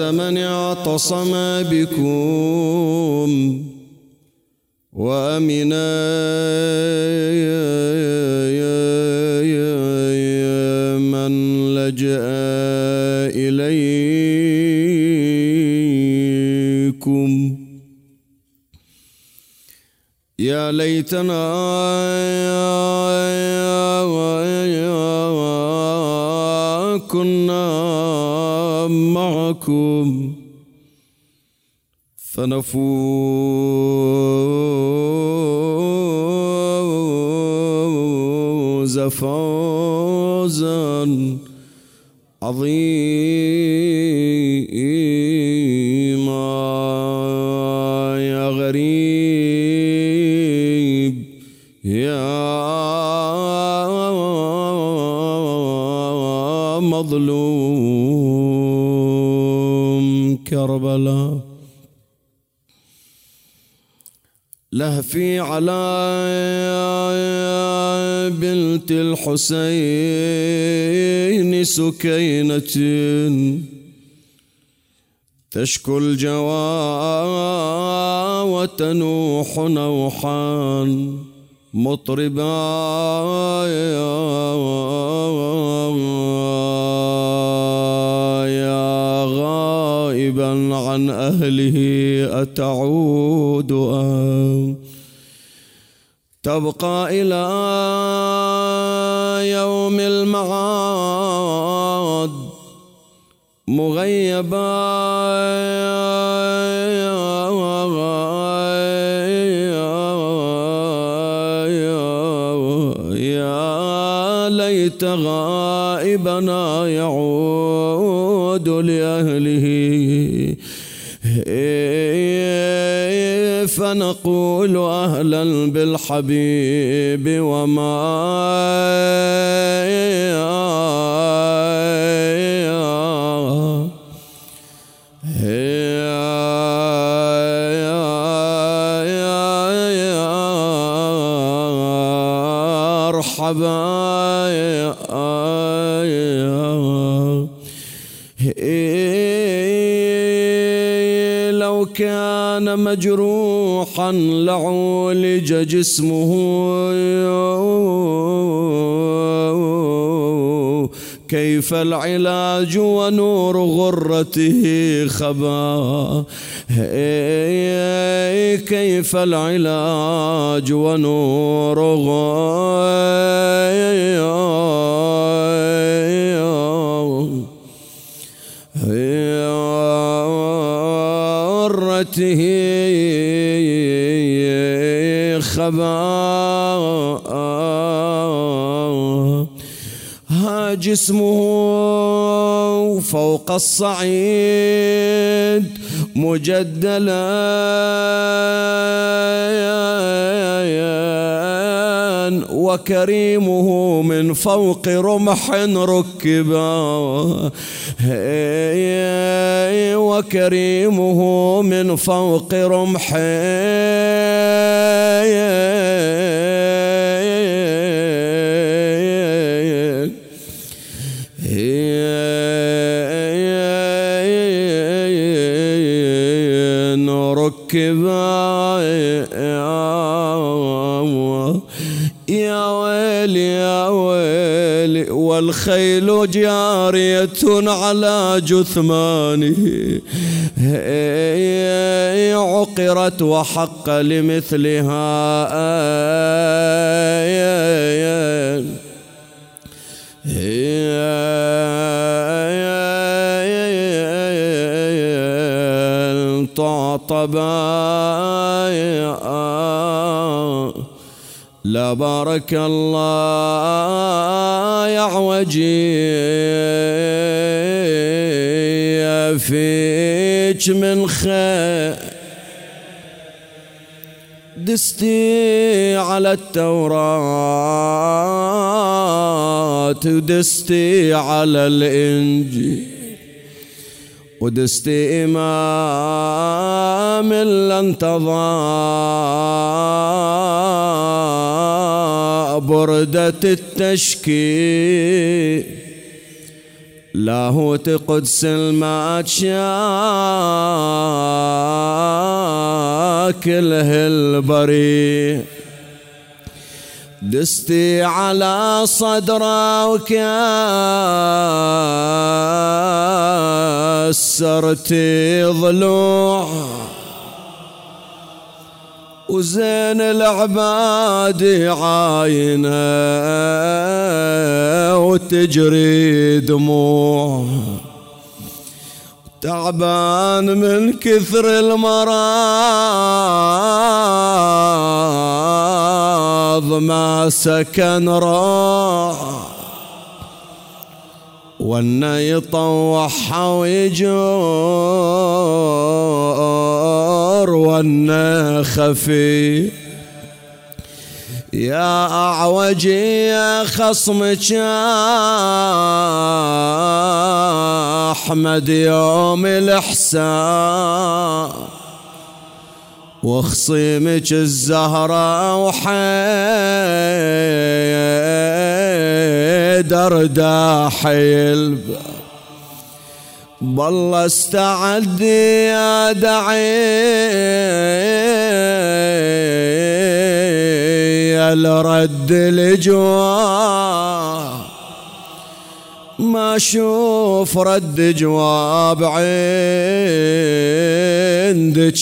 من اعتصم بكم وامنا من لجأ إليكم. يا ليتنا كنا معكم فنفوز فوزا عظيما. كربلاء لهفي على بنت الحسين سكينة. تشكو الجوى وتنوح نوحا مطربا. غائبا عن أهله أتعود أم تبقى إلى يوم المعاد مغيبا. يا ليت غائبنا يعود لأهله. فنقول أهلا بالحبيب وما لو كان مجروحا لعولج جسمه كيف العلاج ونور غرته خبا. كيف العلاج ونور غرته خبا ها جسمه فوق الصعيد مجدلا. وكريمه من فوق رمح ركبا. وكريمه من فوق رمح. ويلي والخيل جارية على جثمانه. عقرت وحق لمثلها. طبا لا بارك الله يا عوجي فيك من خير. دستي على التوراة ودستي على الإنجيل ودستي إمام الانتظى بردة التشكيل لاهوت قدس المات شاكله البريء دستي على صدره وكسرتي ضلوع. وزين العباد عاينة وتجري دموع. تعبان من كثر المرض ما سكن راح وأنا يطوحها ويجور وأنا خفي يا أعوجي يا خصمك أحمد يوم الإحسان. وخصيمك الزهرة وحيدر الباب بالله استعد يا دعي لرد الجواب ما أشوف رد جواب عندك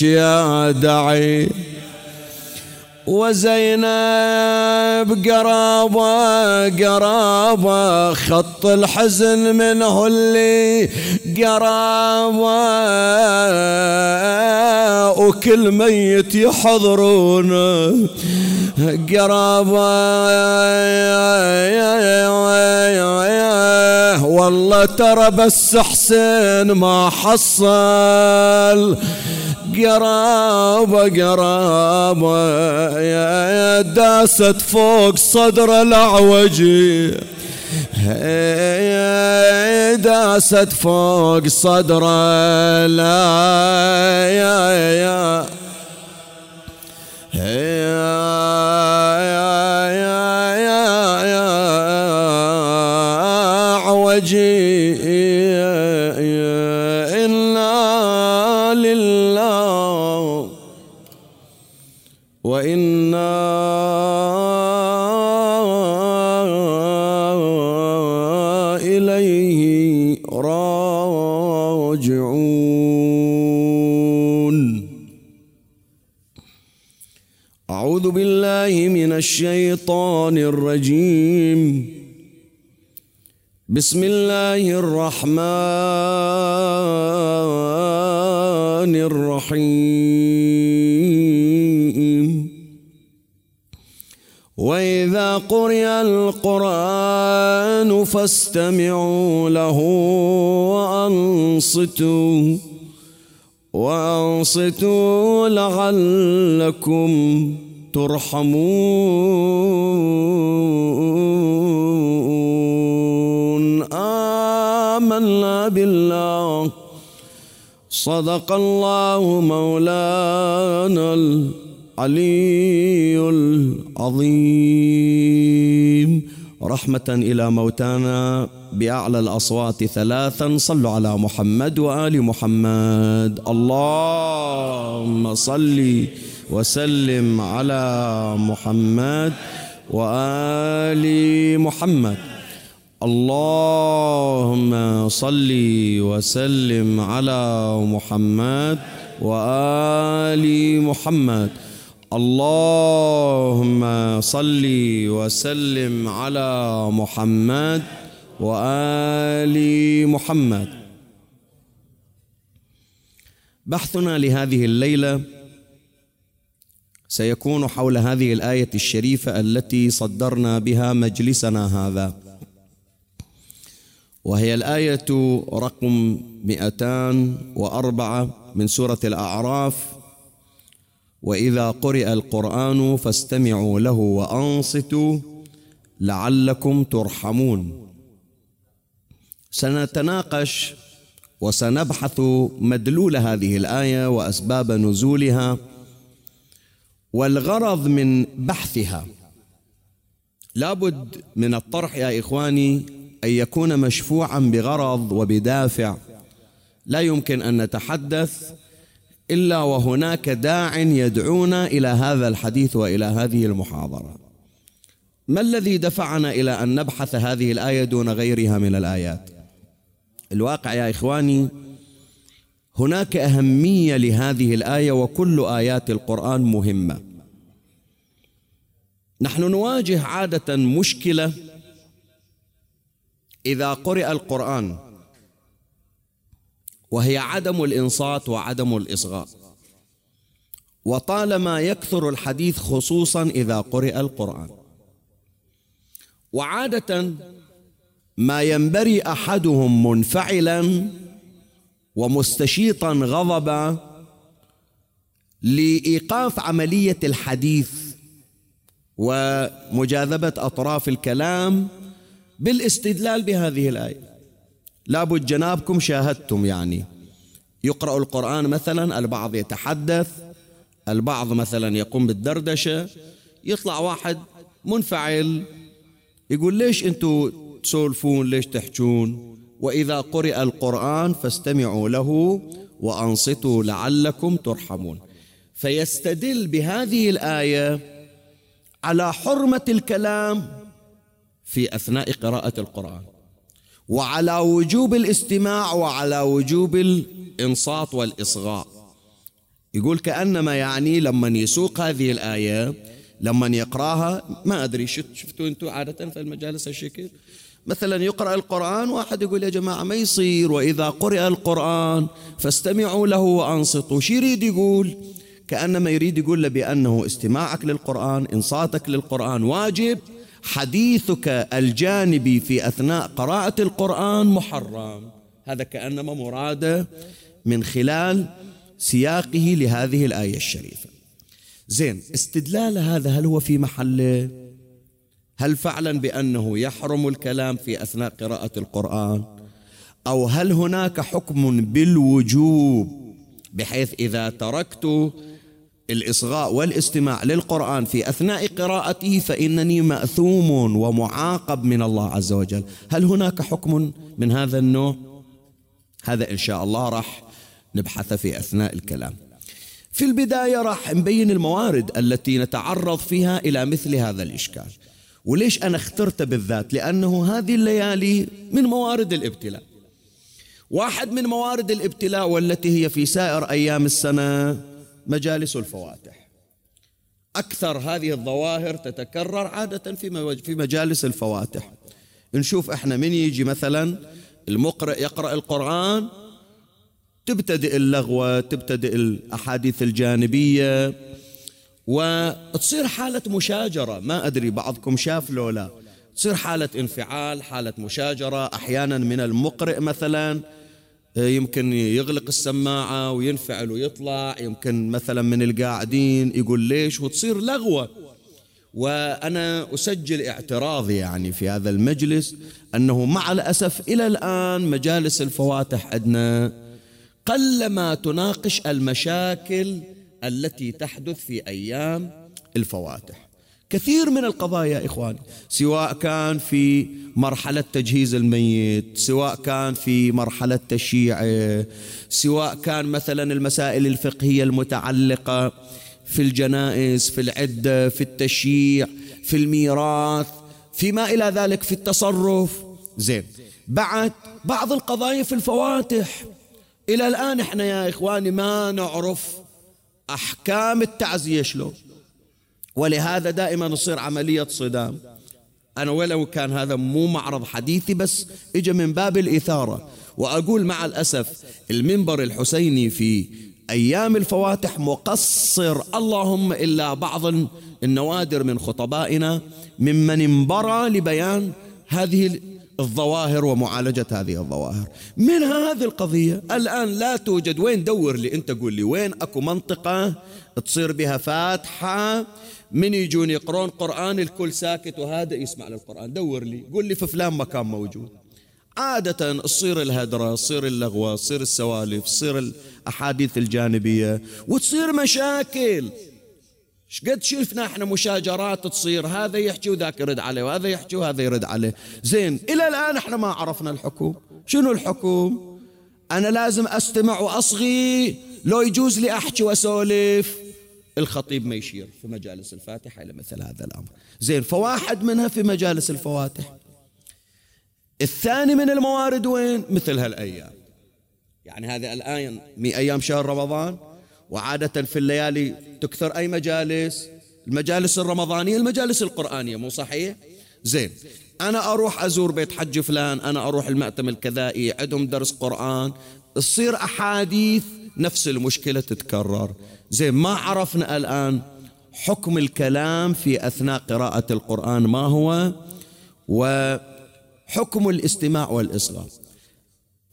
يا دعي وزينب قرابة قرابة خط الحزن منه اللي قرابة. وكل ميت يحضرونه قرابة. والله ترى بس حسين ما حصل. قرابة قرابة يا داست فوق صدر الأعوجي داست فوق صدر لا يا يا الشيطان الرجيم. بسم الله الرحمن الرحيم. وإذا قرئ القرآن فاستمعوا له وأنصتوا وأنصتوا لعلكم ترحمون آمنا بالله. صدق الله مولانا العلي العظيم. رحمة إلى موتانا بأعلى الأصوات ثلاثا. صلوا على محمد وآل محمد. اللهم صلِّ وسلم على محمد وآل محمد. اللهم صل وسلم على محمد وآل محمد. اللهم صل وسلم على محمد وآل محمد. بحثنا لهذه الليلة سيكون حول هذه الآية الشريفة التي صدرنا بها مجلسنا هذا. وهي الآية رقم 204 من سورة الأعراف. وإذا قرئ القرآن فاستمعوا له وأنصتوا لعلكم ترحمون. سنتناقش وسنبحث مدلول هذه الآية وأسباب نزولها والغرض من بحثها. لابد من الطرح يا إخواني أن يكون مشفوعا بغرض وبدافع. لا يمكن أن نتحدث إلا وهناك داع يدعونا إلى هذا الحديث وإلى هذه المحاضرة. ما الذي دفعنا إلى أن نبحث هذه الآية دون غيرها من الآيات؟ الواقع يا إخواني هناك أهمية لهذه الآية وكل آيات القرآن مهمة. نحن نواجه عادة مشكلة إذا قرئ القرآن وهي عدم الإنصات وعدم الإصغاء. وطالما يكثر الحديث خصوصا إذا قرئ القرآن. وعادة ما ينبري أحدهم منفعلا ومستشيطا غضبا لإيقاف عملية الحديث ومجاذبة أطراف الكلام بالاستدلال بهذه الآية. لابد جنابكم شاهدتم يعني. يقرأ القرآن مثلا البعض يتحدث البعض مثلا يقوم بالدردشة يطلع واحد منفعل يقول ليش أنتم تسولفون ليش تحجون؟ وإذا قرئ القرآن فاستمعوا له وأنصتوا لعلكم ترحمون. فيستدل بهذه الآية على حرمة الكلام في أثناء قراءة القرآن وعلى وجوب الاستماع وعلى وجوب الإنصات والإصغاء. يقول كأنما يعني لما يسوق هذه الآية لما يقرأها ما أدري شفتوا أنتم عادة في المجالس الشكل مثلا يقرأ القرآن واحد يقول يا جماعة ما يصير وإذا قرئ القرآن فاستمعوا له وأنصتوا. شو يريد يقول؟ كأنما يريد يقول له بأنه استماعك للقرآن إنصاتك للقرآن واجب حديثك الجانبي في أثناء قراءة القرآن محرم. هذا كأنما مراده من خلال سياقه لهذه الآية الشريفة. زين استدلال هذا هل هو في محله؟ هل فعلا بأنه يحرم الكلام في أثناء قراءة القرآن؟ أو هل هناك حكم بالوجوب بحيث إذا تركت الإصغاء والاستماع للقرآن في أثناء قراءته فإنني مأثوم ومعاقب من الله عز وجل؟ هل هناك حكم من هذا النوع؟ هذا إن شاء الله راح نبحث في أثناء الكلام. في البداية راح نبين الموارد التي نتعرض فيها إلى مثل هذا الإشكال. وليش أنا اخترت بالذات؟ لأنه هذه الليالي من موارد الابتلاء. واحد من موارد الابتلاء والتي هي في سائر أيام السنة مجالس الفواتح. أكثر هذه الظواهر تتكرر عادة في في مجالس الفواتح. نشوف إحنا من يجي مثلا المقرئ يقرأ القرآن تبتدئ اللغوة تبتدئ الأحاديث الجانبية وتصير حالة مشاجرة. ما أدري بعضكم شاف لو لا. تصير حالة انفعال حالة مشاجرة أحيانا من المقرئ مثلا يمكن يغلق السماعة وينفعل ويطلع. يمكن مثلا من القاعدين يقول ليش؟ وتصير لغوة. وأنا أسجل اعتراضي يعني في هذا المجلس أنه مع الأسف إلى الآن مجالس الفواتح عندنا قلما تناقش المشاكل التي تحدث في أيام الفواتح. كثير من القضايا إخواني سواء كان في مرحلة تجهيز الميت سواء كان في مرحلة تشييعه سواء كان مثلا المسائل الفقهية المتعلقة في الجنائز في العدة في التشييع في الميراث فيما إلى ذلك في التصرف. زين بعد بعض القضايا في الفواتح. إلى الآن إحنا يا إخواني ما نعرف أحكام التعزية شلون؟ ولهذا دائما نصير عملية صدام. أنا ولو كان هذا مو معرض حديثي بس إجا من باب الإثارة. وأقول مع الأسف المنبر الحسيني في أيام الفواتح مقصر. اللهم إلا بعض النوادر من خطبائنا ممن انبرى لبيان هذه الظواهر ومعالجة هذه الظواهر. من هذه القضية الآن لا توجد. وين دور لي؟ أنت قول لي وين؟ أكو منطقة تصير بها فاتحة. من يجون يقرون قرآن الكل ساكت وهذا يسمع للقرآن. دور لي. قول لي في فلان مكان موجود. عادة تصير الهدرة تصير اللغوة تصير السوالف تصير الأحاديث الجانبية وتصير مشاكل. قد شفنا إحنا مشاجرات تصير هذا يحكي وذاك يرد عليه وهذا يحكي وهذا يرد عليه. زين إلى الآن إحنا ما عرفنا الحكم. شنو الحكم؟ أنا لازم أستمع وأصغي لو يجوز لي أحكي وأسولف. الخطيب ما يشير في مجالس الفاتحة إلى مثل هذا الأمر. زين فواحد منها في مجالس الفواتح. الثاني من الموارد وين؟ مثل هالأيام. يعني هذه الآن من أيام شهر رمضان. وعادة في الليالي تكثر أي مجالس؟ المجالس الرمضانية المجالس القرآنية مو صحيح؟ زين أنا أروح أزور بيت حج فلان أنا أروح المأتم الكذائي عندهم درس قرآن تصير أحاديث نفس المشكلة تتكرر. زين ما عرفنا الآن حكم الكلام في أثناء قراءة القرآن ما هو؟ وحكم الاستماع والإصغاء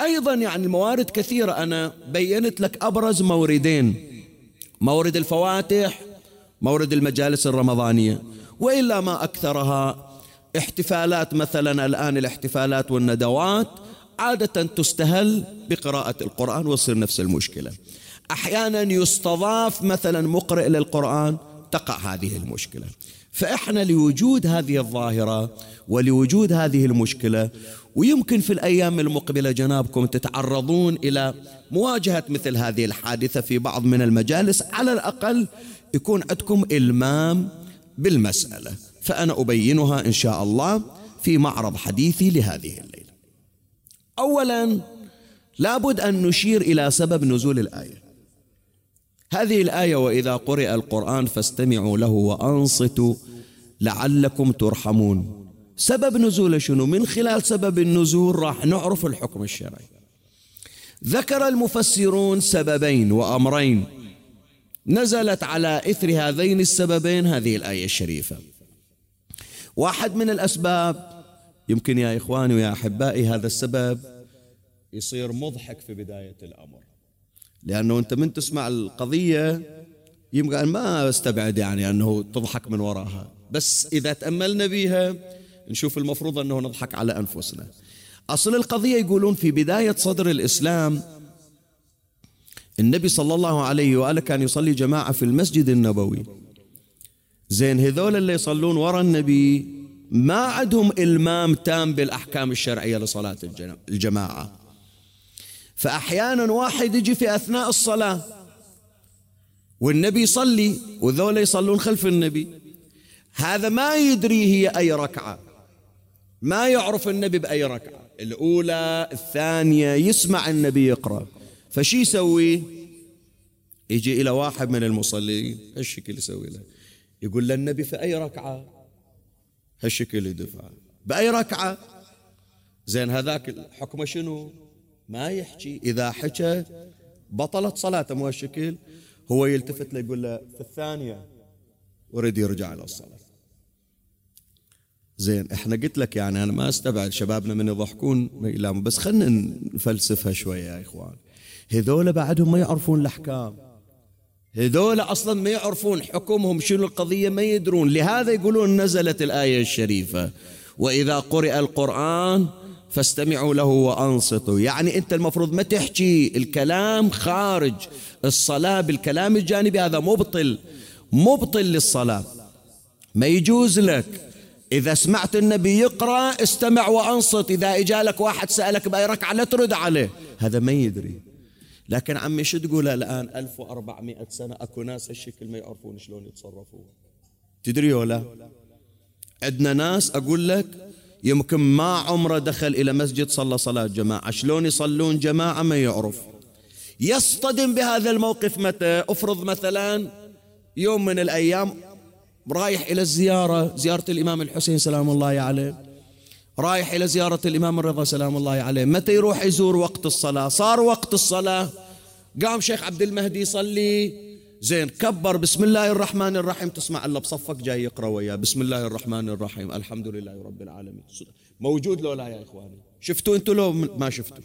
أيضا يعني الموارد كثيرة. أنا بينت لك أبرز موردين. مورد الفواتح مورد المجالس الرمضانية وإلا ما أكثرها احتفالات مثلا الآن الاحتفالات والندوات عادة تستهل بقراءة القرآن ويصير نفس المشكلة. أحيانا يستضاف مثلا مقرئ للقرآن تقع هذه المشكلة. فإحنا لوجود هذه الظاهرة ولوجود هذه المشكلة ويمكن في الأيام المقبلة جنابكم تتعرضون إلى مواجهة مثل هذه الحادثة في بعض من المجالس على الأقل يكون عندكم إلمام بالمسألة. فأنا أبينها إن شاء الله في معرض حديثي لهذه الليلة. أولا لابد أن نشير إلى سبب نزول الآية. هذه الآية وإذا قرئ القرآن فاستمعوا له وأنصتوا لعلكم ترحمون. سبب نزول شنو؟ من خلال سبب النزول راح نعرف الحكم الشرعي. ذكر المفسرون سببين وأمرين. نزلت على إثر هذين السببين هذه الآية الشريفة. واحد من الأسباب يمكن يا إخواني ويا أحبائي هذا السبب يصير مضحك في بداية الأمر. لأنه أنت من تسمع القضية يمكن ما أستبعد يعني أنه تضحك من وراها. بس إذا تأملنا بها نشوف المفروض أنه نضحك على أنفسنا. أصل القضية يقولون في بداية صدر الإسلام النبي صلى الله عليه وآله كان يصلي جماعة في المسجد النبوي. زين هذول اللي يصلون وراء النبي ما عندهم إلمام تام بالأحكام الشرعية لصلاة الجماعة. فأحيانا واحد يجي في أثناء الصلاة. والنبي يصلي وذولا يصلون خلف النبي. هذا ما يدري هي أي ركعة. ما يعرف النبي بأي ركعة. الأولى الثانية يسمع النبي يقرأ. فشي يسوي؟ يجي إلى واحد من المصلين هالشكل يسوي له. يقول للنبي في أي ركعة؟ هالشكل يدفع. بأي ركعة؟ زين هذاك حكمه شنو؟ ما يحكي. إذا حكى بطلت صلاته مو هالشكل هو يلتفت له يقول له في الثانية ورد يرجع إلى الصلاة. زين إحنا قلت لك يعني أنا ما أستبعد شبابنا من يضحكون بس خلينا نفلسفها شوية يا إخوان. هذول بعدهم ما يعرفون الأحكام. هذول أصلا ما يعرفون حكمهم شنو القضية ما يدرون. لهذا يقولون نزلت الآية الشريفة. وإذا قرئ القرآن فاستمعوا له وأنصتوا. يعني أنت المفروض ما تحكي الكلام خارج الصلاة بالكلام الجانبي هذا مبطل مبطل للصلاة. ما يجوز لك. إذا سمعت النبي يقرأ استمع وأنصت. إذا إجا لك واحد سألك بأي ركعة لا ترد عليه. هذا ما يدري. لكن عمي شو تقول الآن؟ 1400 سنة أكو ناس هالشكل ما يعرفون شلون يتصرفوا تدري ولا؟ عندنا ناس أقول لك يمكن ما عمره دخل إلى مسجد صلى صلاة جماعة. شلون يصلون جماعة ما يعرف. يصطدم بهذا الموقف متى؟ أفرض مثلا يوم من الأيام رايح إلى الزيارة زيارة الإمام الحسين سلام الله عليه. رايح إلى زيارة الإمام الرضا سلام الله عليه. متى يروح يزور وقت الصلاة؟ صار وقت الصلاة. قام شيخ عبد المهدي يصلي. زين كبر. بسم الله الرحمن الرحيم. تسمع الا بصفك جاي يقرأ وياه. بسم الله الرحمن الرحيم. الحمد لله رب العالمين. موجود لو لا يا إخواني؟ شفتوا أنتوا لو ما شفتوا؟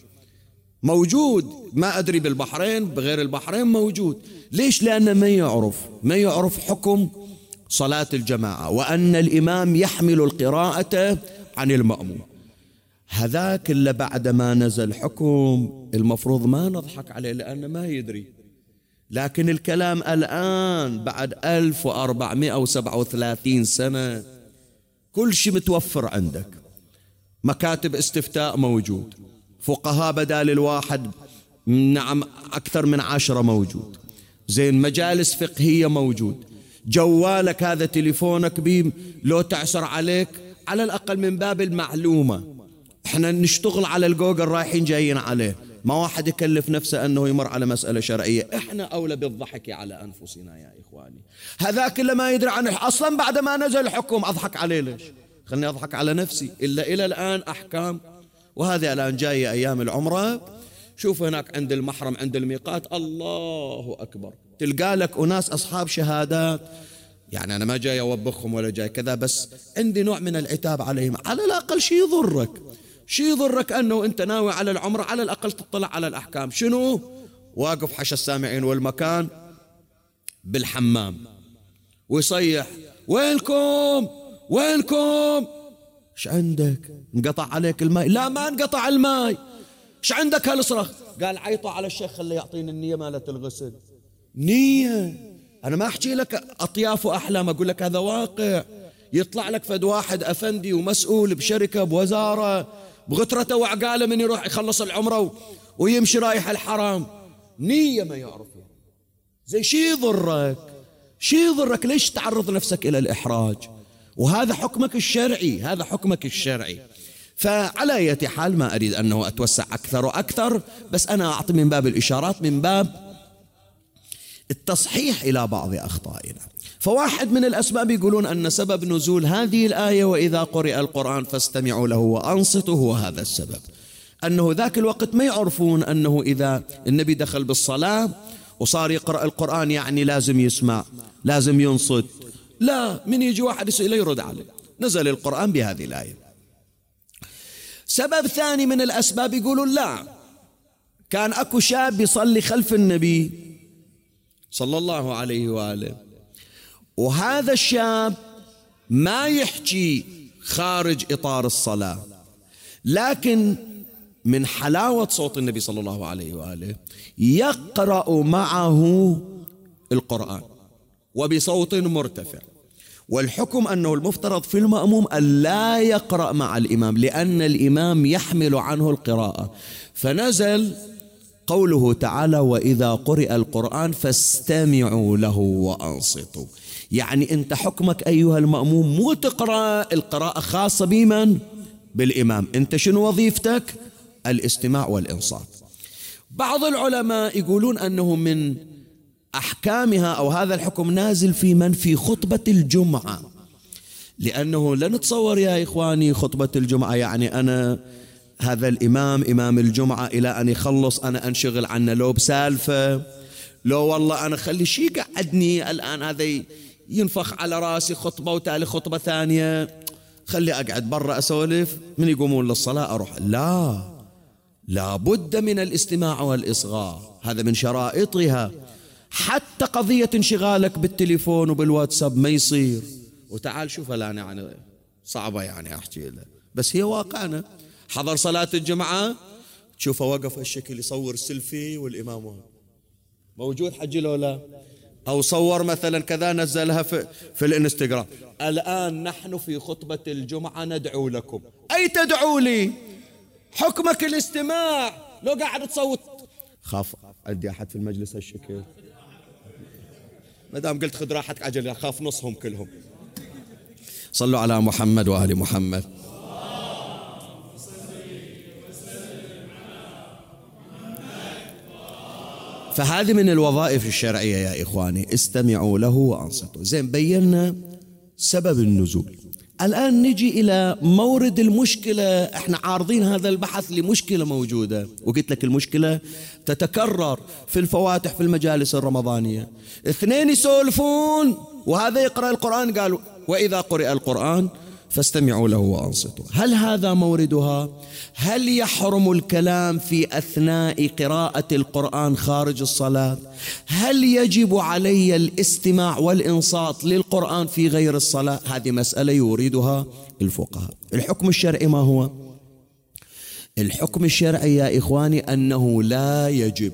موجود. ما أدري بالبحرين بغير البحرين موجود. ليش؟ لأنه ما يعرف. ما يعرف حكم صلاة الجماعة. وأن الإمام يحمل القراءة عن المأموم. هذاك اللي بعد ما نزل حكم المفروض ما نضحك عليه لأنه ما يدري. لكن الكلام الآن بعد 1437 سنة كل شيء متوفر عندك. مكاتب استفتاء موجود. فقهاء بدال الواحد نعم أكثر من عشرة موجود. زين مجالس فقهية موجود. جوالك هذا تليفونك بيه لو تعسر عليك على الأقل من باب المعلومة. إحنا نشتغل على الجوجل رايحين جايين عليه. ما واحد يكلف نفسه أنه يمر على مسألة شرعية. إحنا أولى بالضحك على أنفسنا يا إخواني. هذاك اللي ما يدري عنه. أصلا بعد ما نزل الحكم أضحك عليه ليش؟ خلني أضحك على نفسي. إلا إلى الآن أحكام. وهذه الآن جاية أيام العمرة. شوف هناك عند المحرم عند الميقات. الله أكبر. تلقى لك أناس أصحاب شهادات يعني أنا ما جاي أوبخهم ولا جاي كذا بس عندي نوع من العتاب عليهم. على الأقل شيء يضرك. شو يضرك أنه أنت ناوي على العمرة على الأقل تطلع على الأحكام؟ شنو؟ واقف حش السامعين والمكان بالحمام. ويصيح وينكم؟ وينكم؟ إيش عندك؟ انقطع عليك الماء لا ما انقطع الماء إيش عندك هالصرخ؟ قال عيطوا على الشيخ خليه يعطيني النية مالت الغسل. نية؟ أنا ما أحكي لك أطياف وأحلام أقول لك هذا واقع. يطلع لك فد واحد أفندي ومسؤول بشركة بوزارة. بغترته وعقاله من يروح يخلص العمرة ويمشي رايح الحرام. نية ما يعرفها زي شي يضرك؟ شي يضرك؟ ليش تعرض نفسك إلى الإحراج؟ وهذا حكمك الشرعي هذا حكمك الشرعي. فعلى أي حال ما أريد أنه أتوسع أكثر وأكثر بس أنا أعطي من باب الإشارات من باب التصحيح إلى بعض أخطائنا. فواحد من الأسباب يقولون أن سبب نزول هذه الآية وإذا قرئ القرآن فاستمعوا له وأنصتوا هو هذا السبب. أنه ذاك الوقت ما يعرفون أنه إذا النبي دخل بالصلاة وصار يقرأ القرآن يعني لازم يسمع لازم ينصت. لا من يجي واحد يسأله يرد عليه. نزل القرآن بهذه الآية. سبب ثاني من الأسباب يقولون لا كان أكو شاب يصلي خلف النبي صلى الله عليه وآله. وهذا الشاب ما يحكي خارج إطار الصلاة لكن من حلاوة صوت النبي صلى الله عليه وآله يقرأ معه القرآن وبصوت مرتفع والحكم أنه المفترض في المأموم أن لا يقرأ مع الإمام لأن الإمام يحمل عنه القراءة. فنزل قوله تعالى وإذا قرئ القرآن فاستمعوا له وأنصتوا. يعني أنت حكمك أيها المأموم مو تقرأ القراءة خاصة بمن؟ بالإمام. أنت شنو وظيفتك؟ الاستماع والإنصات. بعض العلماء يقولون أنه من أحكامها أو هذا الحكم نازل في من؟ في خطبة الجمعة. لأنه لا نتصور يا إخواني خطبة الجمعة يعني أنا هذا الإمام إمام الجمعة إلى أن يخلص أنا أنشغل عنه. لو بسالفة لو والله أنا خلي شي قعدني الآن هذا ينفخ على راسي خطبة وتالي خطبة ثانية. خلي أقعد برا أسولف. من يقومون للصلاة؟ أروح. لا. لابد من الاستماع والإصغاء. هذا من شرائطها. حتى قضية انشغالك بالتليفون وبالواتساب ما يصير. وتعال شوف الآن يعني صعبة يعني أحكي له. بس هي واقعنا. حضر صلاة الجمعة. تشوفه وقف هالشكل يصور سيلفي والإمام موجود حجي لو لا؟ أو صور مثلا كذا نزلها في, في الإنستغرام. الآن نحن في خطبة الجمعة ندعو لكم. أي تدعو لي؟ حكمك الاستماع. لو قاعد تصوت. خاف عندي أحد في المجلس هالشكل. ما دام قلت خذ راحتك عجل أخاف نصهم كلهم. صلوا على محمد وآل محمد. فهذه من الوظائف الشرعية يا إخواني استمعوا له وأنصتوا. زين بينا سبب النزول. الآن نجي إلى مورد المشكلة. إحنا عارضين هذا البحث لمشكلة موجودة. وقلت لك المشكلة تتكرر في الفواتح في المجالس الرمضانية. اثنين يسولفون وهذا يقرأ القرآن قالوا وإذا قرئ القرآن فاستمعوا له وأنصتوا. هل هذا موردها؟ هل يحرم الكلام في أثناء قراءة القرآن خارج الصلاة؟ هل يجب علي الاستماع والإنصات للقرآن في غير الصلاة؟ هذه مسألة يريدها الفقهاء. الحكم الشرعي ما هو؟ الحكم الشرعي يا إخواني أنه لا يجب.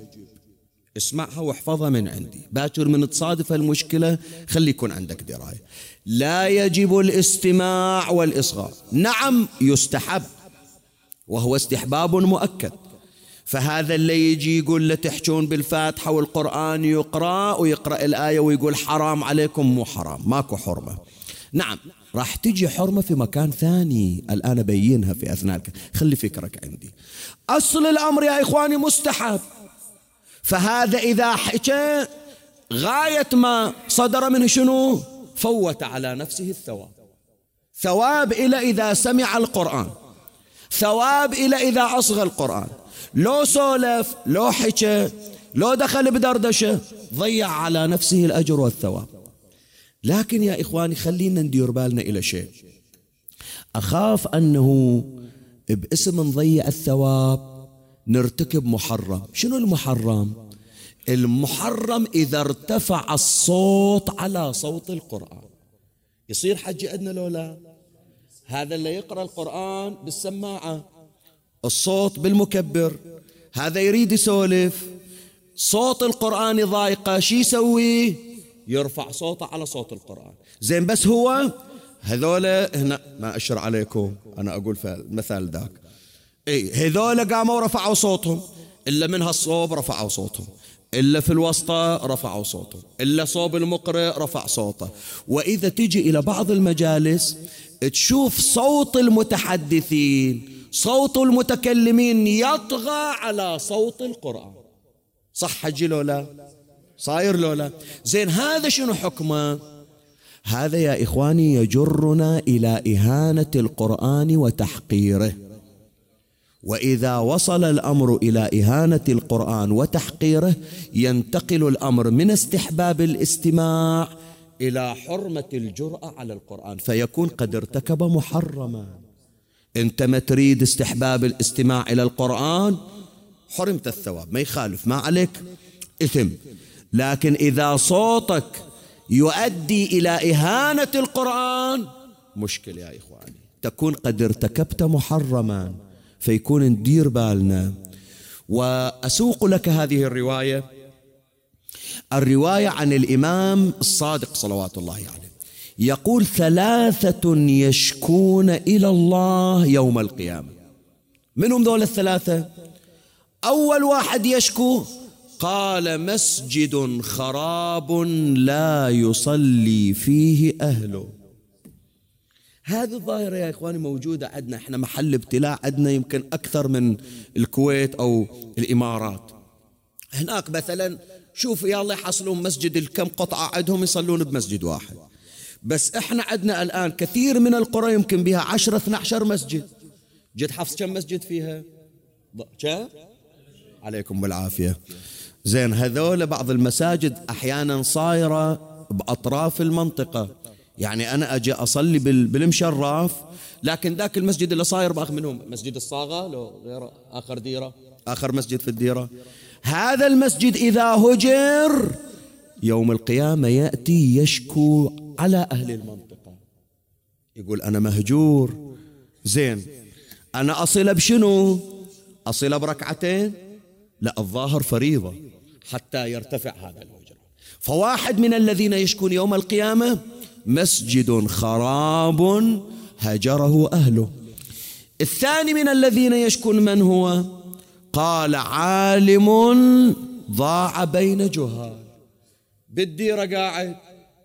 اسمعها واحفظها من عندي. باكر من تصادف المشكلة خلي يكون عندك دراية. لا يجب الاستماع والإصغاء. نعم يستحب وهو استحباب مؤكد. فهذا اللي يجي يقول له تحجون بالفاتحة والقرآن يقرأ ويقرأ الآية ويقول حرام عليكم مو حرام ماكو حرمة. نعم راح تجي حرمة في مكان ثاني. الآن أبينها في أثناء خلي فكرك عندي. أصل الأمر يا إخواني مستحب. فهذا إذا حكى غاية ما صدر منه شنو؟ فوت على نفسه الثواب. ثواب إلى إذا سمع القرآن. ثواب إلى إذا أصغى القرآن. لو سولف لو حكى لو دخل بدردشة ضيع على نفسه الأجر والثواب. لكن يا إخواني خلينا ندير بالنا إلى شيء. أخاف أنه باسم نضيع الثواب نرتكب محرم. شنو المحرم؟ المحرم إذا ارتفع الصوت على صوت القرآن. يصير حج عندنا لو لا؟ هذا اللي يقرأ القرآن بالسماعة. الصوت بالمكبر. هذا يريد يسولف. صوت القرآن ضايقة شي يسوي؟ يرفع صوته على صوت القرآن. زين بس هو هذول هنا ما أشر عليكم. أنا أقول مثال ذاك. اي هذول قاموا ورفعوا صوتهم إلا من هالصوب رفعوا صوتهم. إلا في الوسطى رفعوا صوتهم إلا صوب المقرئ رفع صوته. وإذا تجي إلى بعض المجالس تشوف صوت المتحدثين صوت المتكلمين يطغى على صوت القرآن. صح حجي لولا صاير لولا زين هذا شنو حكمه؟ هذا يا إخواني يجرنا إلى إهانة القرآن وتحقيره. وإذا وصل الأمر إلى إهانة القرآن وتحقيره ينتقل الأمر من استحباب الاستماع إلى حرمة الجرأة على القرآن. فيكون قد ارتكب محرما. انت ما تريد استحباب الاستماع إلى القرآن حرمت الثواب ما يخالف ما عليك إثم. لكن إذا صوتك يؤدي إلى إهانة القرآن مشكل يا إخواني. تكون قد ارتكبت محرما. فيكون ندير بالنا. وأسوق لك هذه الرواية الرواية عن الإمام الصادق صلوات الله عليه. يعني يقول ثلاثة يشكون إلى الله يوم القيامة. منهم ذول الثلاثة؟ أول واحد يشكو قال مسجد خراب لا يصلي فيه أهله. هذه الظاهرة يا إخواني موجودة عندنا. إحنا محل ابتلاء عندنا يمكن أكثر من الكويت أو الإمارات. هناك مثلا شوف يا الله يحصلون مسجد الكم قطعة عندهم يصلون بمسجد واحد. بس إحنا عندنا الآن كثير من القرى يمكن بها عشرة 12 مسجد. جد حفظ كم مسجد فيها؟ كم؟ عليكم بالعافية. زين هذول بعض المساجد أحيانا صايرة بأطراف المنطقة. يعني أنا أجي أصلي بالمشرف لكن ذاك المسجد اللي صاير بأخ منهم مسجد الصاغة لو غير آخر ديرة آخر مسجد في الديرة. هذا المسجد إذا هجر يوم القيامة يأتي يشكو على أهل المنطقة. يقول أنا مهجور. زين أنا أصل بشنو؟ أصل بركعتين؟ لا الظاهر فريضة حتى يرتفع هذا الهجرة فواحد من الذين يشكون يوم القيامة مسجد خراب هجره أهله. الثاني من الذين يشكون من هو؟ قال عالم ضاع بين جهال. بالديرة قاعد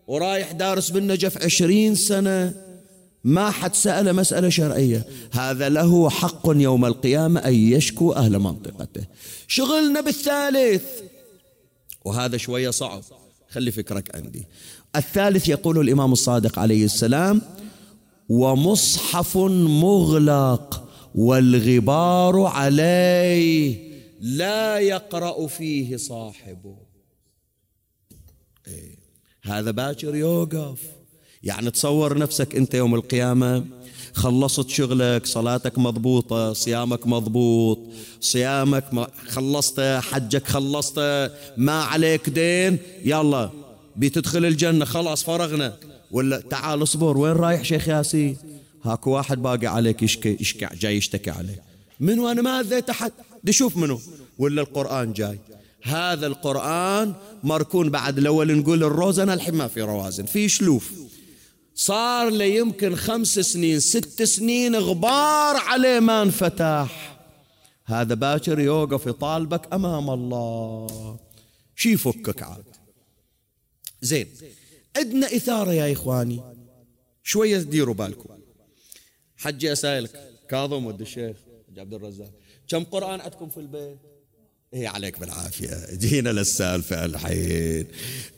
ورايح دارس بالنجف عشرين سنة. ما حد سأل مسألة شرعية. هذا له حق يوم القيامة أن يشكو أهل منطقته. شغلنا بالثالث. وهذا شوية صعب. خلي فكرك عندي. الثالث يقول الإمام الصادق عليه السلام ومصحف مغلق والغبار عليه لا يقرأ فيه صاحبه إيه. هذا باكر يوقف يعني تصور نفسك أنت يوم القيامة خلصت شغلك صلاتك مضبوطة صيامك مضبوط صيامك خلصت حجك خلصت ما عليك دين يلا بتدخل الجنة خلاص فرغنا. ولا تعال اصبر وين رايح شيخ ياسين؟ هاكو واحد باقي عليك يشكي يشكي جاي يشتكي عليه من وأنا ما أذيت أحد؟ دي شوف منه ولا القرآن جاي. هذا القرآن مركون بعد الأول نقول الروزنة الحين ما في روازن في شلوف. صار لي يمكن خمس سنين ست سنين غبار عليه ما انفتح. هذا باكر يوقف يطالبك أمام الله. شي يفكك عاد. زين عندنا إثارة يا إخواني. شوية ديروا بالكم. حجي أسائلك كاظم ود الشيخ عبد الرزاق كم قرآن عندكم في البيت؟ إيه عليك بالعافية. جينا للسالفة الحين.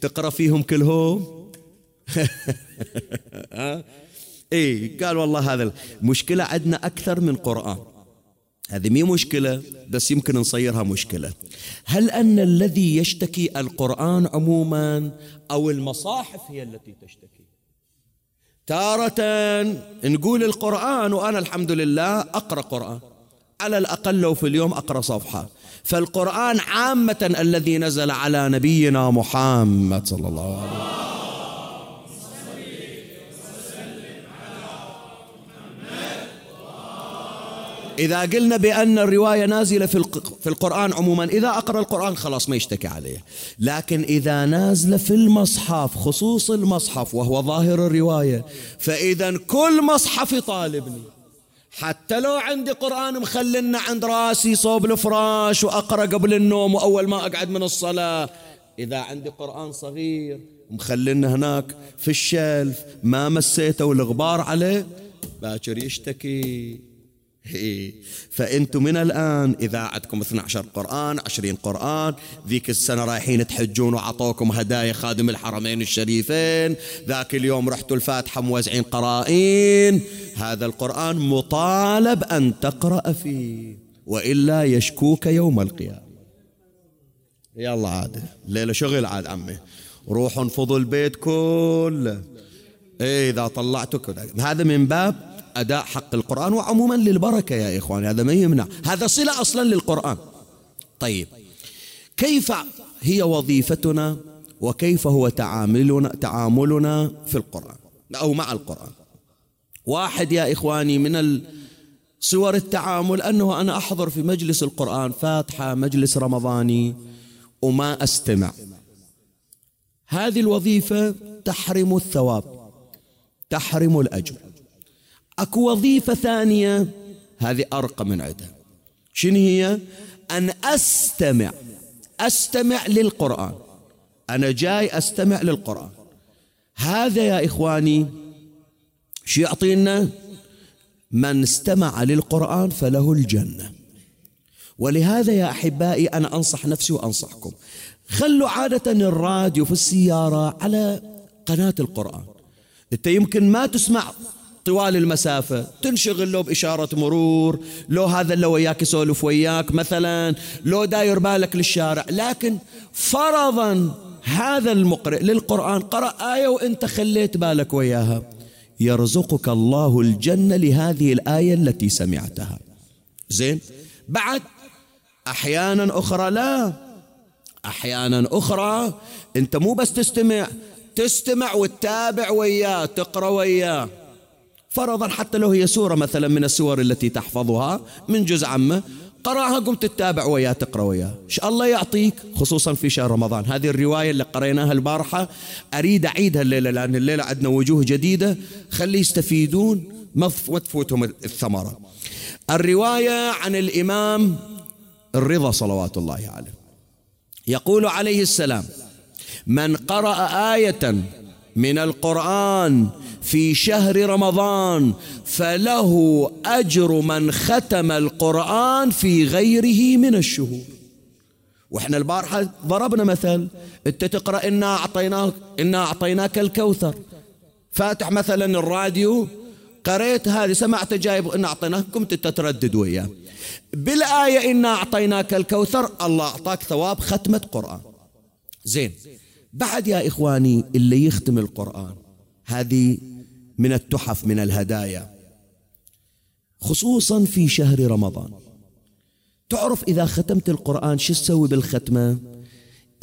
تقرأ فيهم كلهم؟ إيه قال والله هذا المشكلة عندنا أكثر من قرآن. هذه مي مشكلة بس يمكن نصيرها مشكلة. هل أن الذي يشتكي القرآن عموما أو المصاحف هي التي تشتكي؟ تارة نقول القرآن وأنا الحمد لله أقرأ قرآن. على الأقل لو في اليوم أقرأ صفحة. فالقرآن عامة الذي نزل على نبينا محمد صلى الله عليه وسلم. إذا قلنا بأن الرواية نازلة في في القرآن عموما إذا أقرأ القرآن خلاص ما يشتكي عليه. لكن إذا نازلة في المصحف خصوص المصحف وهو ظاهر الرواية فإذا كل مصحف يطالبني. حتى لو عندي قرآن مخلنا عند راسي صوب الفراش وأقرأ قبل النوم وأول ما أقعد من الصلاة. إذا عندي قرآن صغير مخلنا هناك في الشلف ما مسيته والغبار عليه باكر يشتكي. فأنتم من الآن إذا عندكم 12 قرآن 20 قرآن ذيك السنة رايحين تحجون وعطوكم هدايا خادم الحرمين الشريفين ذاك اليوم رحتوا الفاتحة موزعين قرائين هذا القرآن مطالب أن تقرأ فيه وإلا يشكوك يوم القيامة. يلا عاد ليلة شغل عاد عمي. روحوا انفضوا البيت كله. إيه إذا طلعتك هذا من باب أداء حق القرآن وعموما للبركة يا إخواني هذا ما يمنع. هذا صلة أصلا للقرآن. طيب كيف هي وظيفتنا وكيف هو تعاملنا تعاملنا في القرآن أو مع القرآن؟ واحد يا إخواني من صور التعامل أنه أنا أحضر في مجلس القرآن فاتحة مجلس رمضاني وما أستمع. هذه الوظيفة تحرم الثواب تحرم الأجر. اكو وظيفة ثانية. هذه أرقى من عدة. شنو هي؟ أن أستمع. أستمع للقرآن. أنا جاي أستمع للقرآن. هذا يا إخواني شو يعطينا؟ من استمع للقرآن فله الجنة. ولهذا يا أحبائي أنا أنصح نفسي وأنصحكم. خلوا عادة الراديو في السيارة على قناة القرآن. أنت يمكن ما تسمع طوال المسافة. تنشغل لو بإشارة مرور لو هذا اللي وياك يسولف وياك مثلا لو داير بالك للشارع. لكن فرضا هذا المقرئ للقرآن قرأ آية وإنت خليت بالك وياها. يرزقك الله الجنة لهذه الآية التي سمعتها. زين؟ بعد أحيانا أخرى لا. أحيانا أخرى أنت مو بس تستمع تستمع وتتابع وياه تقرأ وياه. فرضا حتى لو هي سورة مثلا من السور التي تحفظها من جزء عامة قرأها قمت تتابع وياه تقرأ وياه إن شاء الله يعطيك؟ خصوصا في شهر رمضان. هذه الرواية اللي قريناها البارحة أريد أعيدها الليلة لأن الليلة عندنا وجوه جديدة. خلي يستفيدون ما تفوتهم الثمرة. الرواية عن الإمام الرضا صلوات الله عليه. يقول عليه السلام من قرأ آية من القرآن في شهر رمضان فله أجر من ختم القرآن في غيره من الشهور. وإحنا البارحة ضربنا مثل أنت تقرأ إنا أعطيناك إنا أعطيناك الكوثر. فاتح مثلا الراديو قريت هذه سمعت جايب إنا أعطيناك كنت تتردد وياه. بالآية إنا أعطيناك الكوثر الله أعطاك ثواب ختمة قرآن. زين بعد يا إخواني اللي يختم القرآن هذه من التحف من الهدايا خصوصا في شهر رمضان. تعرف إذا ختمت القرآن شو تسوي بالختمة؟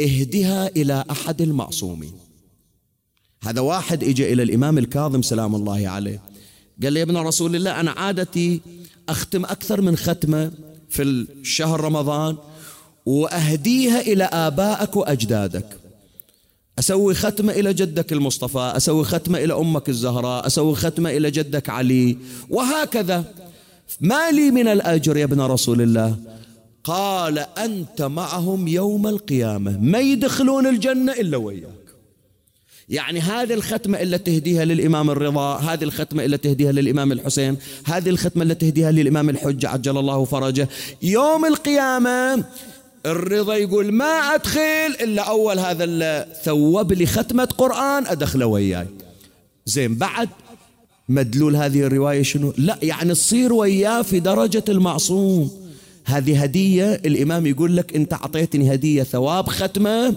اهدها إلى أحد المعصومين. هذا واحد اجى إلى الإمام الكاظم سلام الله عليه قال لي يا ابن رسول الله أنا عادتي أختم أكثر من ختمة في الشهر رمضان وأهديها إلى آبائك وأجدادك. أسوي ختمة إلى جدك المصطفى أسوي ختمة إلى أمك الزهراء أسوي ختمة إلى جدك علي. وهكذا. ما لي من الأجر يا ابن رسول الله؟ قال أنت معهم يوم القيامة. ما يدخلون الجنة إلا وياك. يعني هذه الختمة اللي تهديها للإمام الرضا هذه الختمة اللي تهديها للإمام الحسين هذه الختمة اللي تهديها للإمام الحج عجل الله فرجه. يوم القيامة الرضا يقول ما أدخل إلا أول هذا ثوب لي ختمة قرآن أدخله وياي. زين بعد مدلول هذه الرواية شنو؟ لا يعني تصير وياه في درجة المعصوم. هذه هدية الإمام يقول لك أنت أعطيتني هدية ثواب ختمة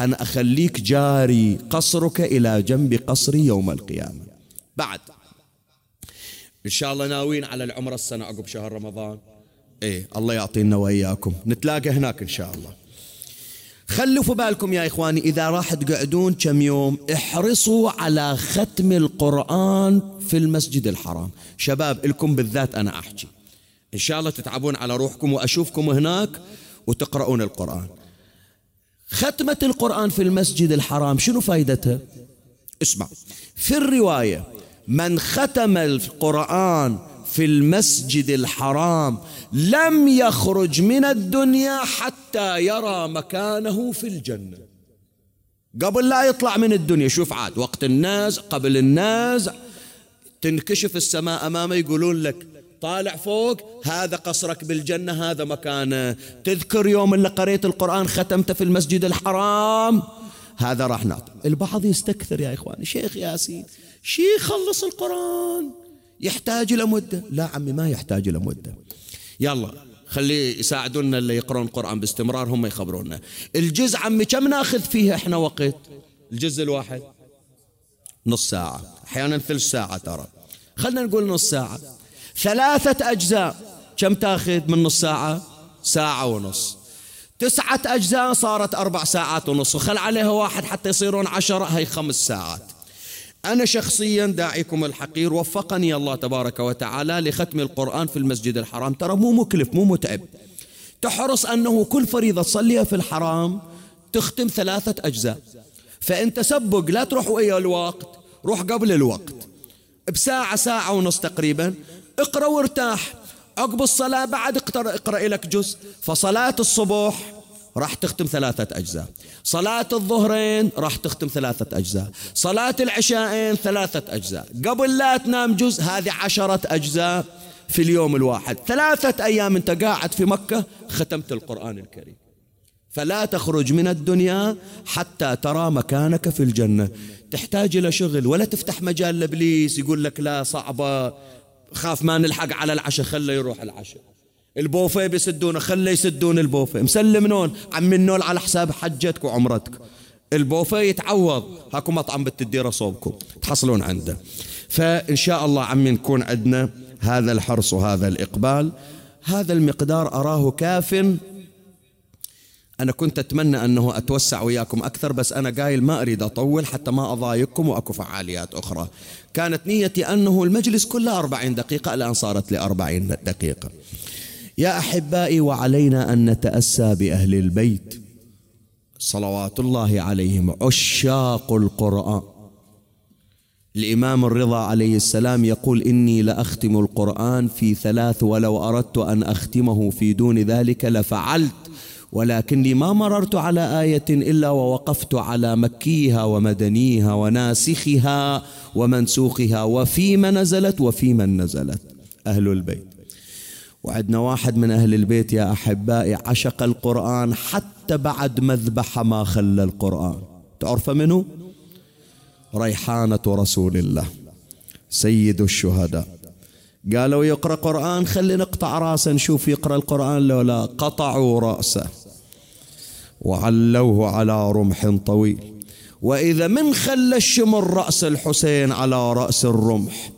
أنا أخليك جاري قصرك إلى جنب قصري يوم القيامة. بعد إن شاء الله ناويين على العمرة السنة عقب شهر رمضان. إيه الله يعطينا وإياكم. نتلاقى هناك إن شاء الله. خلوا في بالكم يا إخواني إذا راح تقعدون كم يوم احرصوا على ختم القرآن في المسجد الحرام. شباب لكم بالذات أنا أحكي. إن شاء الله تتعبون على روحكم وأشوفكم هناك وتقرؤون القرآن. ختمة القرآن في المسجد الحرام شنو فائدتها اسمع. في الرواية من ختم القرآن في المسجد الحرام لم يخرج من الدنيا حتى يرى مكانه في الجنة. قبل لا يطلع من الدنيا شوف عاد وقت الناس قبل الناس تنكشف السماء أمامه يقولون لك طالع فوق هذا قصرك بالجنة هذا مكانه. تذكر يوم اللي قريت القرآن ختمته في المسجد الحرام؟ هذا راح نعطي البعض يستكثر يا إخواني. شيخ ياسين شيخ خلص القرآن. يحتاج إلى مدة. لا عمي ما يحتاج إلى مدة. يلا خلي يساعدونا اللي يقرون القرآن باستمرار هم يخبرونا. الجزء عمي كم ناخذ فيه إحنا وقت؟ الجزء الواحد. نص ساعة. أحيانا ثلث ساعة ترى. خلنا نقول نص ساعة. ثلاثة أجزاء. كم تاخذ من نص ساعة؟ ساعة ونص. تسعة أجزاء صارت أربع ساعات ونص. وخل عليها واحد حتى يصيرون عشرة هي خمس ساعات. أنا شخصيا داعيكم الحقير وفقني الله تبارك وتعالى لختم القرآن في المسجد الحرام. ترى مو مكلف مو متعب. تحرص أنه كل فريضة تصليها في الحرام تختم ثلاثة أجزاء. فأنت سبق لا تروح ويا الوقت روح قبل الوقت. بساعة ساعة ونص تقريبا. اقرأ وارتاح. عقب الصلاة بعد اقرأ لك جزء. فصلاة الصبح راح تختم ثلاثة أجزاء. صلاة الظهرين راح تختم ثلاثة أجزاء. صلاة العشاءين ثلاثة أجزاء. قبل لا تنام جزء هذه عشرة أجزاء في اليوم الواحد. ثلاثة أيام أنت قاعد في مكة ختمت القرآن الكريم. فلا تخرج من الدنيا حتى ترى مكانك في الجنة. تحتاج إلى شغل ولا تفتح مجال لإبليس يقول لك لا صعبة. خاف ما نلحق على العشاء خله يروح العشاء. البوفيه بيسدونه خله يسدون البوفيه. مسلم نون عم النول على حساب حجتك وعمرتك البوفيه يتعوض. هاكو مطعم بالتديره صوبكم. تحصلون عنده. فإن شاء الله عمي نكون عندنا هذا الحرص وهذا الإقبال. هذا المقدار أراه كاف. أنا كنت أتمنى أنه أتوسع وياكم أكثر بس أنا قايل ما أريد أطول حتى ما أضايقكم وأكو فعاليات أخرى. كانت نيتي أنه المجلس كله أربعين دقيقة الآن صارت لأربعين دقيقة. يا أحبائي وعلينا أن نتأسى بأهل البيت. صلوات الله عليهم. عشاق القرآن. الإمام الرضا عليه السلام يقول إني لأختم القرآن في ثلاث ولو أردت أن أختمه في دون ذلك لفعلت. ولكني ما مررت على آية إلا ووقفت على مكيها ومدنيها وناسخها ومنسوخها وفيما نزلت وفي من نزلت. أهل البيت. وعندنا واحد من أهل البيت يا أحبائي عشق القرآن حتى بعد مذبح ما خلى القرآن. تعرف منه ريحانة رسول الله سيد الشهداء. قالوا يقرأ قرآن خلي نقطع رأسه نشوف يقرأ القرآن لو لا. قطعوا رأسه وعلوه على رمح طويل. وإذا من خلى الشمر رأس الحسين على رأس الرمح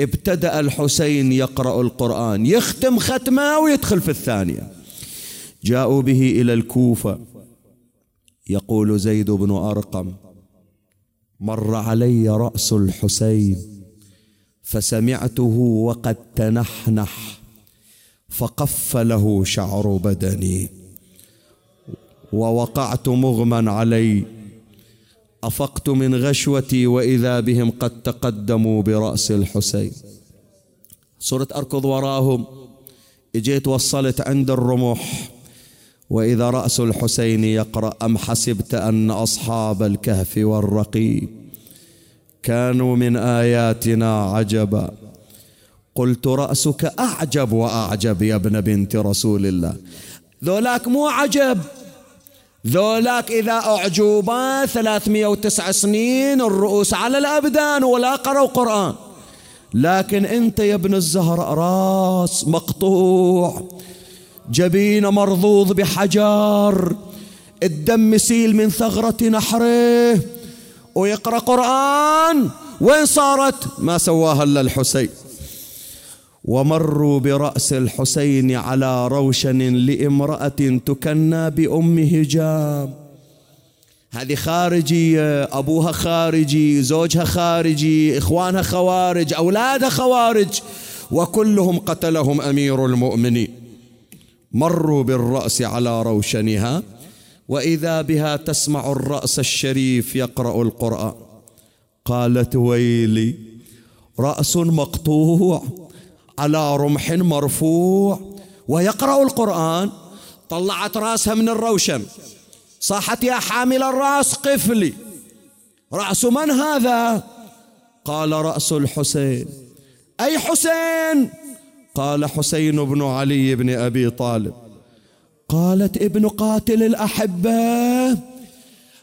ابتدأ الحسين يقرأ القرآن يختم ختمة ويدخل في الثانية. جاءوا به إلى الكوفة. يقول زيد بن أرقم مر علي رأس الحسين فسمعته وقد تنحنح فقف له شعر بدني ووقعت مغمى علي. أفقت من غشوتي وإذا بهم قد تقدموا برأس الحسين. صرت أركض وراهم. إجيت وصلت عند الرمح. وإذا رأس الحسين يقرأ أم حسبت أن أصحاب الكهف والرقيب كانوا من آياتنا عجبا. قلت رأسك أعجب وأعجب يا ابن بنت رسول الله. ذولاك مو عجب. ذولاك إذا أعجوبا 309 سنين الرؤوس على الأبدان ولا قرأوا قرآن. لكن أنت يا ابن الزهراء راس مقطوع جبين مرضوض بحجر الدم سيل من ثغرة نحره ويقرأ قرآن وين صارت؟ ما سواها إلا الحسين. ومروا برأس الحسين على روشن لامرأة تكنى بأم هجام. هذه خارجية أبوها خارجي زوجها خارجي إخوانها خوارج أولادها خوارج وكلهم قتلهم أمير المؤمنين. مروا بالرأس على روشنها وإذا بها تسمع الرأس الشريف يقرأ القرآن. قالت ويلي رأس مقطوع. على رمح مرفوع ويقرأ القرآن. طلعت راسها من الروشن صاحت يا حامل الرأس قفلي. رأس من هذا؟ قال رأس الحسين. أي حسين؟ قال حسين بن علي بن أبي طالب. قالت ابن قاتل الأحبة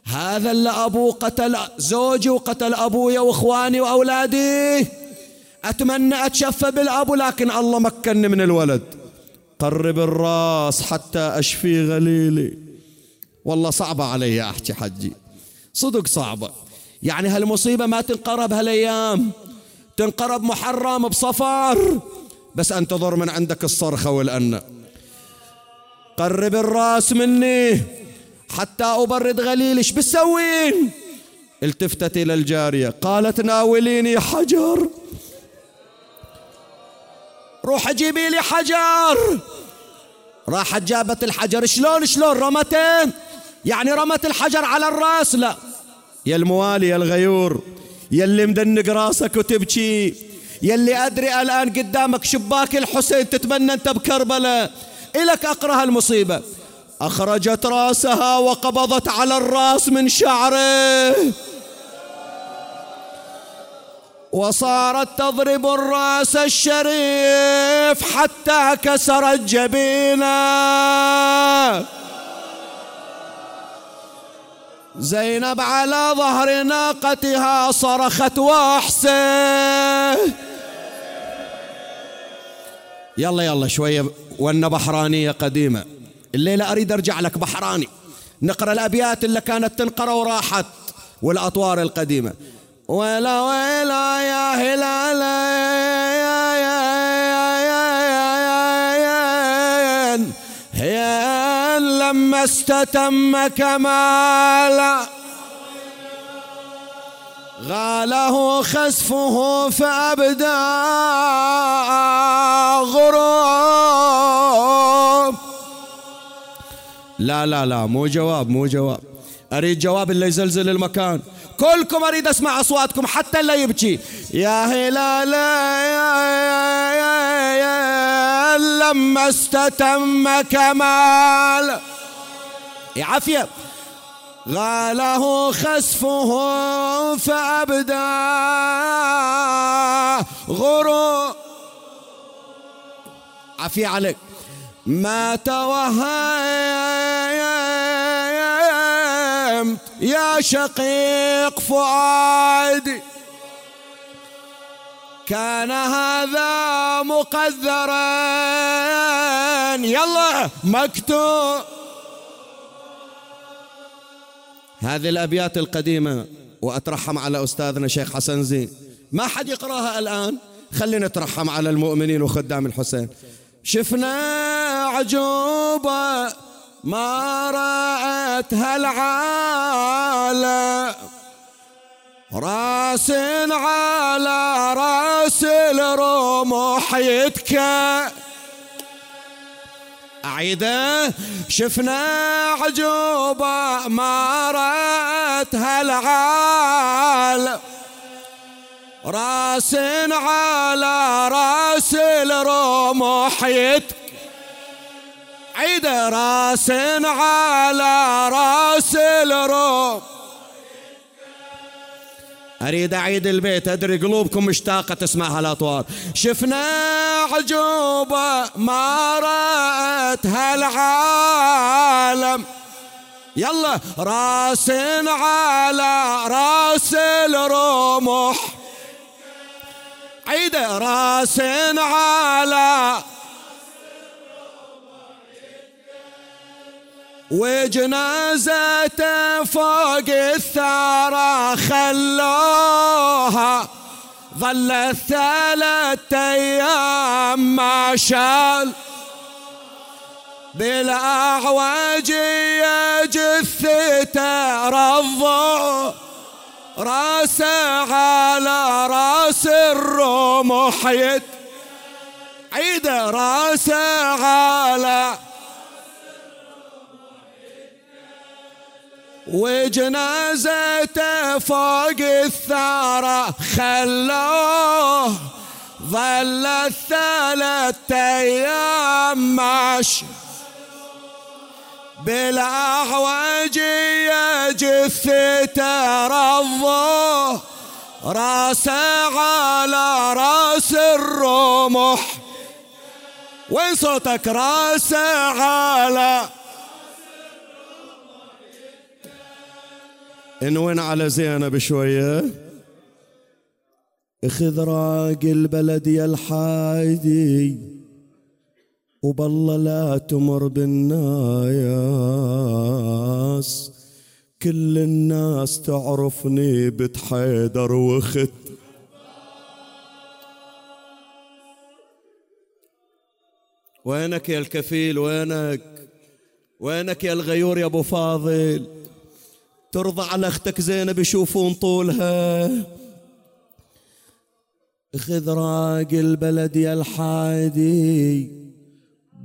هذا اللي أبوه قتل زوجي وقتل أبويا وإخواني وأولادي. أتمنى أتشفى بالأب لكن الله مكنني من الولد. قرب الراس حتى أشفي غليلي. والله صعبة علي أحكي حجي. صدق صعبة. يعني هالمصيبة ما تنقرب هالأيام. تنقرب محرم بصفار. بس أنتظر من عندك الصرخة والأنة قرب الراس مني حتى أبرد غليلي. إيش بتسوين؟ التفتت إلى الجارية. قالت ناوليني حجر. روح جيبي لي حجر. راحت جابت الحجر. شلون شلون رمته يعني رمت الحجر على الراس؟ لا. يا الموالي يا الغيور يا اللي مدنق راسك وتبكي يا اللي أدري الآن قدامك شباك الحسين تتمنى أنت بكربلاء إلك أقرأ المصيبة. أخرجت راسها وقبضت على الراس من شعره. وصارت تضرب الرأس الشريف حتى كسرت جبينه زينب على ظهر ناقتها صرخت واحسه يلا يلا شوية ون بحرانية قديمة. الليلة أريد أرجع لك بحراني. نقرأ الأبيات اللي كانت تنقرأ وراحت والأطوار القديمة. ولا ولا يا هلال يا لما استتم كمالا. غاله خسفه فأبدى غروب. لا لا لا مو جواب مو جواب. أريد جواب اللي يزلزل المكان. كلكم أريد أسمع أصواتكم حتى اللي يبكي. يا هلال لما استتم كمال. يا عافية. غاله خسفه فأبدى. غرو. عافية عليك. ما توهمت يا شقيق فؤادي كان هذا مقدرا يلا مكتوب. هذه الأبيات القديمة وأترحم على أستاذنا شيخ حسن زين ما حد يقراها الآن؟ خلينا نترحم على المؤمنين وخدام الحسين. شفنا عجوبة ما رأتها العالم. رأس على رأس الرمح يتكى أعيده. شفنا عجوبة. ما رأتها العالم. رأس على رأس الرمح يتكى عيده راس على راس الرمح أريد أعيد البيت أدري قلوبكم مشتاقة تسمع هالأطوار. شفنا عجوبة ما رأتها العالم. يلا راس على راس الرمح عيدة راس على وجنازته فوق الثرى خلوها. ظلت ثلاث أيام ما شال. بالاعواجية جثته رضوا راسه على رأس الرمح يد عيده راسه على وجنازته فوق الثارة خلوه ظل الثلاث أيام ماشي بالأعواجية جثته رضوه راسه على راس الرمح. وين صوتك؟ راسه على انوين على زينب شوية. اخذ راق البلد يا الحايدي وبالله لا تمر بالناس. كل الناس تعرفني بتحيدر وخت. وينك يا الكفيل؟ وينك؟ وينك يا الغيور يا أبو فاضل؟ ترضى على أختك زينب يشوفون طولها. خذ راق البلد يا الحادي.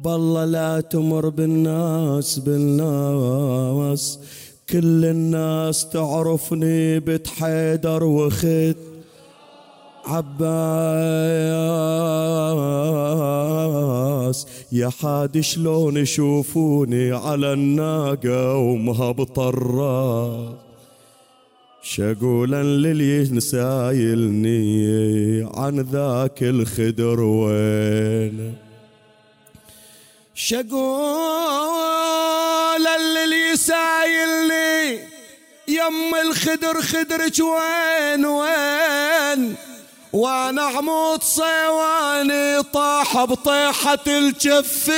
بالله لا تمر بالناس بالناس. كل الناس تعرفني بنت حيدر وخت عباس يا حاد شلون يشوفوني على الناقة ومهبط الراس؟ شقولا للي نسايلني عن ذاك الخدر وين؟ شقولا للي سايلني يم الخدر خدرك وين وين؟ وأنا عمود صيواني طاح بطيحة الجفين.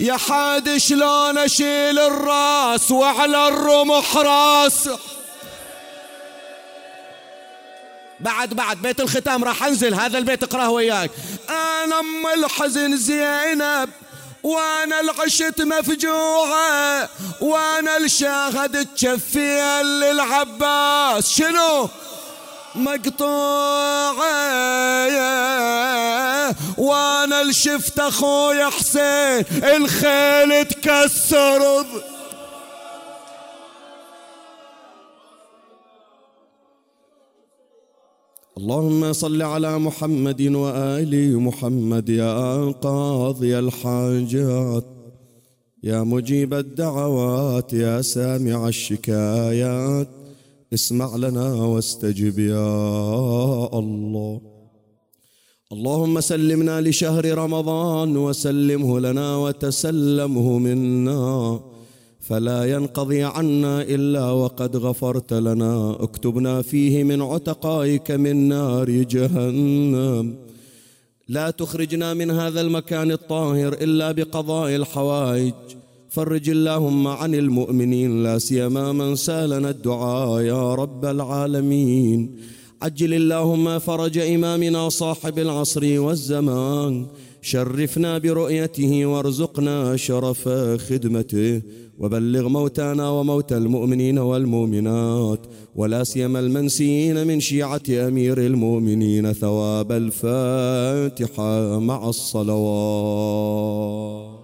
يا حاد شلون أشيل الراس وعلى الرمح راس؟ بعد بعد بيت الختام راح أنزل هذا البيت اقراه وياك. أنا أم الحزن زينب وأنا العشت مفجوعة وأنا الشاهد تشفي للعباس. شنو؟ مقطوعة. وأنا الشفت اخويا حسين الخيل تكسر. اللهم صل على محمد وآل محمد يا قاضي الحاجات يا مجيب الدعوات يا سامع الشكايات. اسمع لنا واستجب يا الله. اللهم سلمنا لشهر رمضان وسلمه لنا وتسلمه منا. فلا ينقضي عنا إلا وقد غفرت لنا. اكتبنا فيه من عتقائك من نار جهنم. لا تخرجنا من هذا المكان الطاهر إلا بقضاء الحوائج. فرج اللهم عن المؤمنين لا سيما من سالنا الدعاء يا رب العالمين. عجل اللهم فرج إمامنا صاحب العصر والزمان. شرفنا برؤيته وارزقنا شرف خدمته. وبلغ موتانا وموتى المؤمنين والمؤمنات. ولا سيما المنسيين من شيعة أمير المؤمنين. ثواب الفاتحة مع الصلوات.